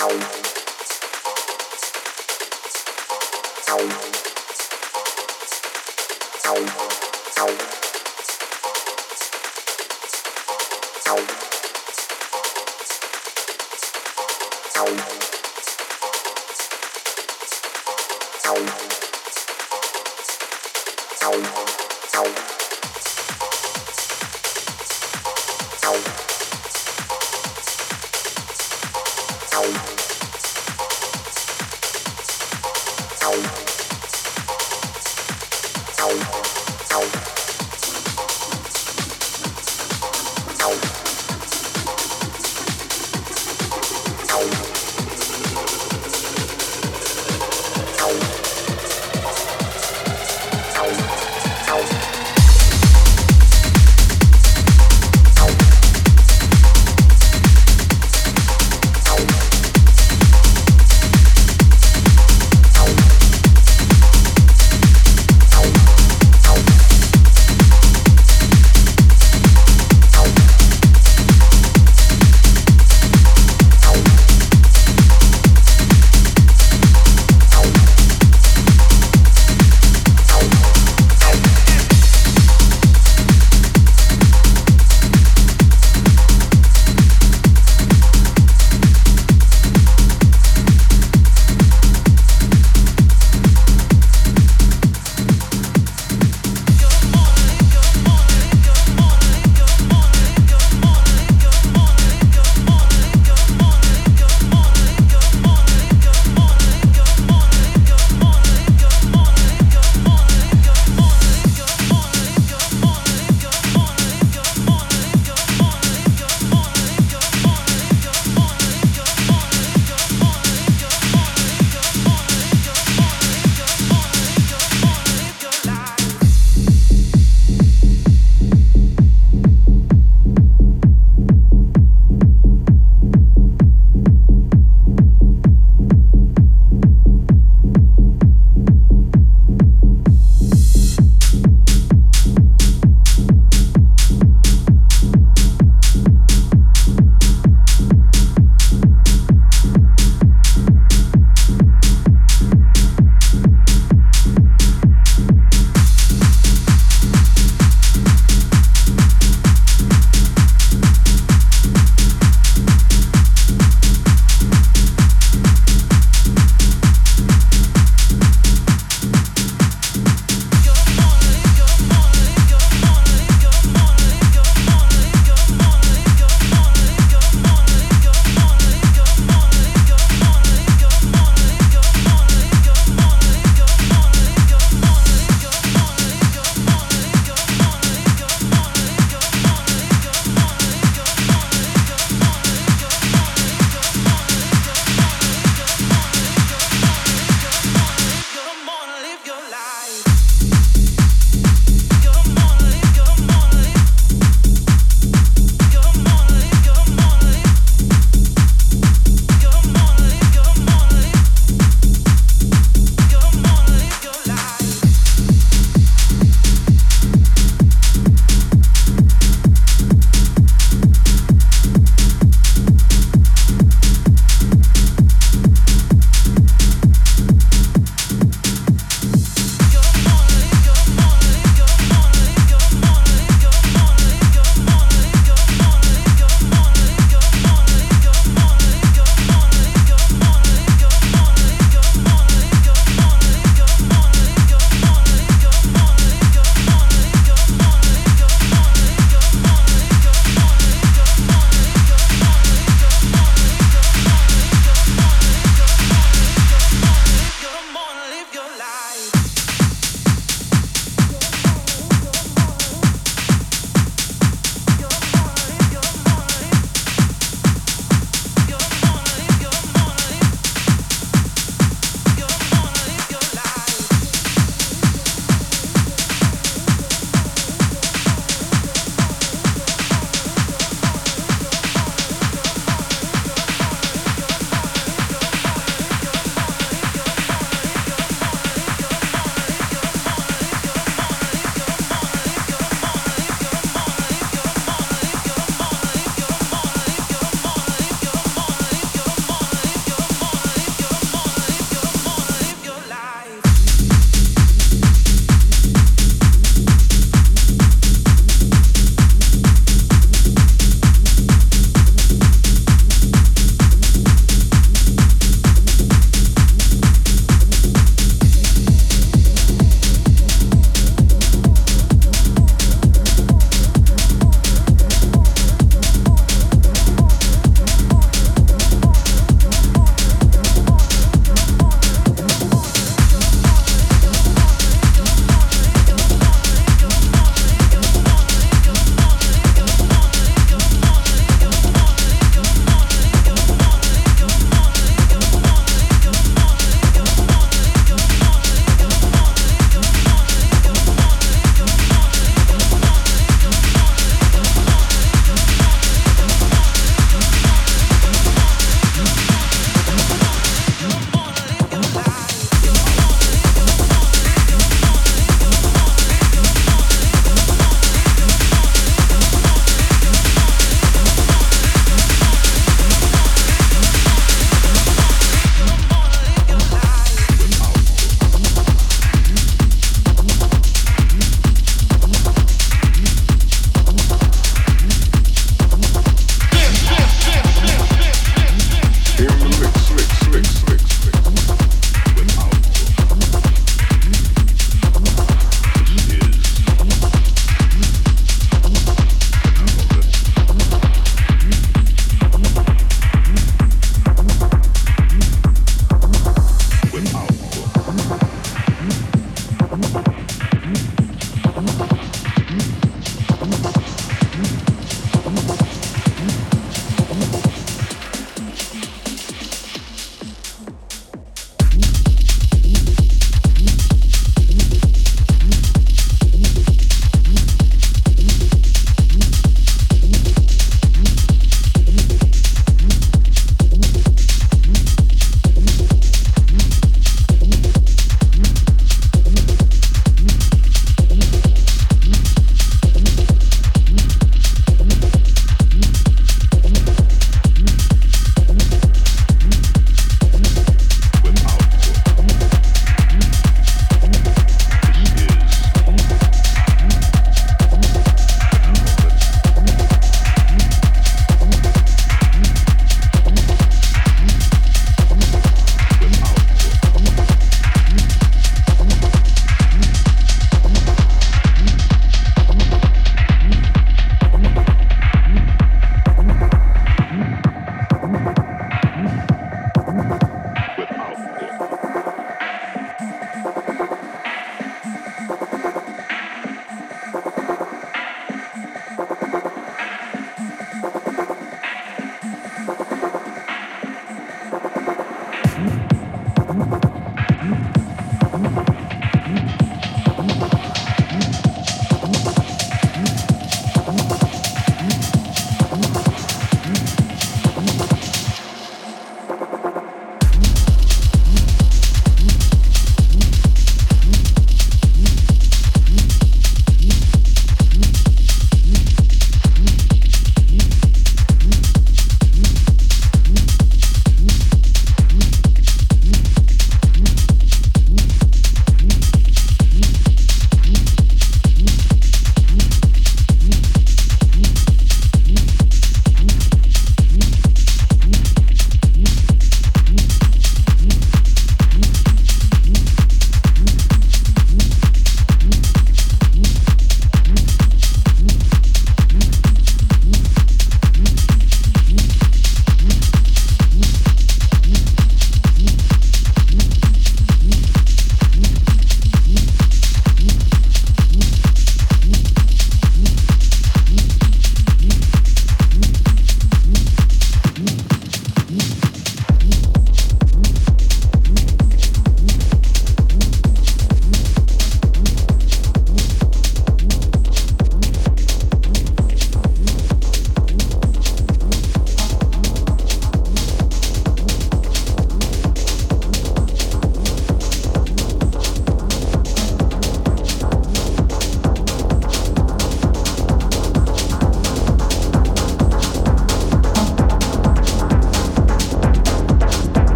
Tchau.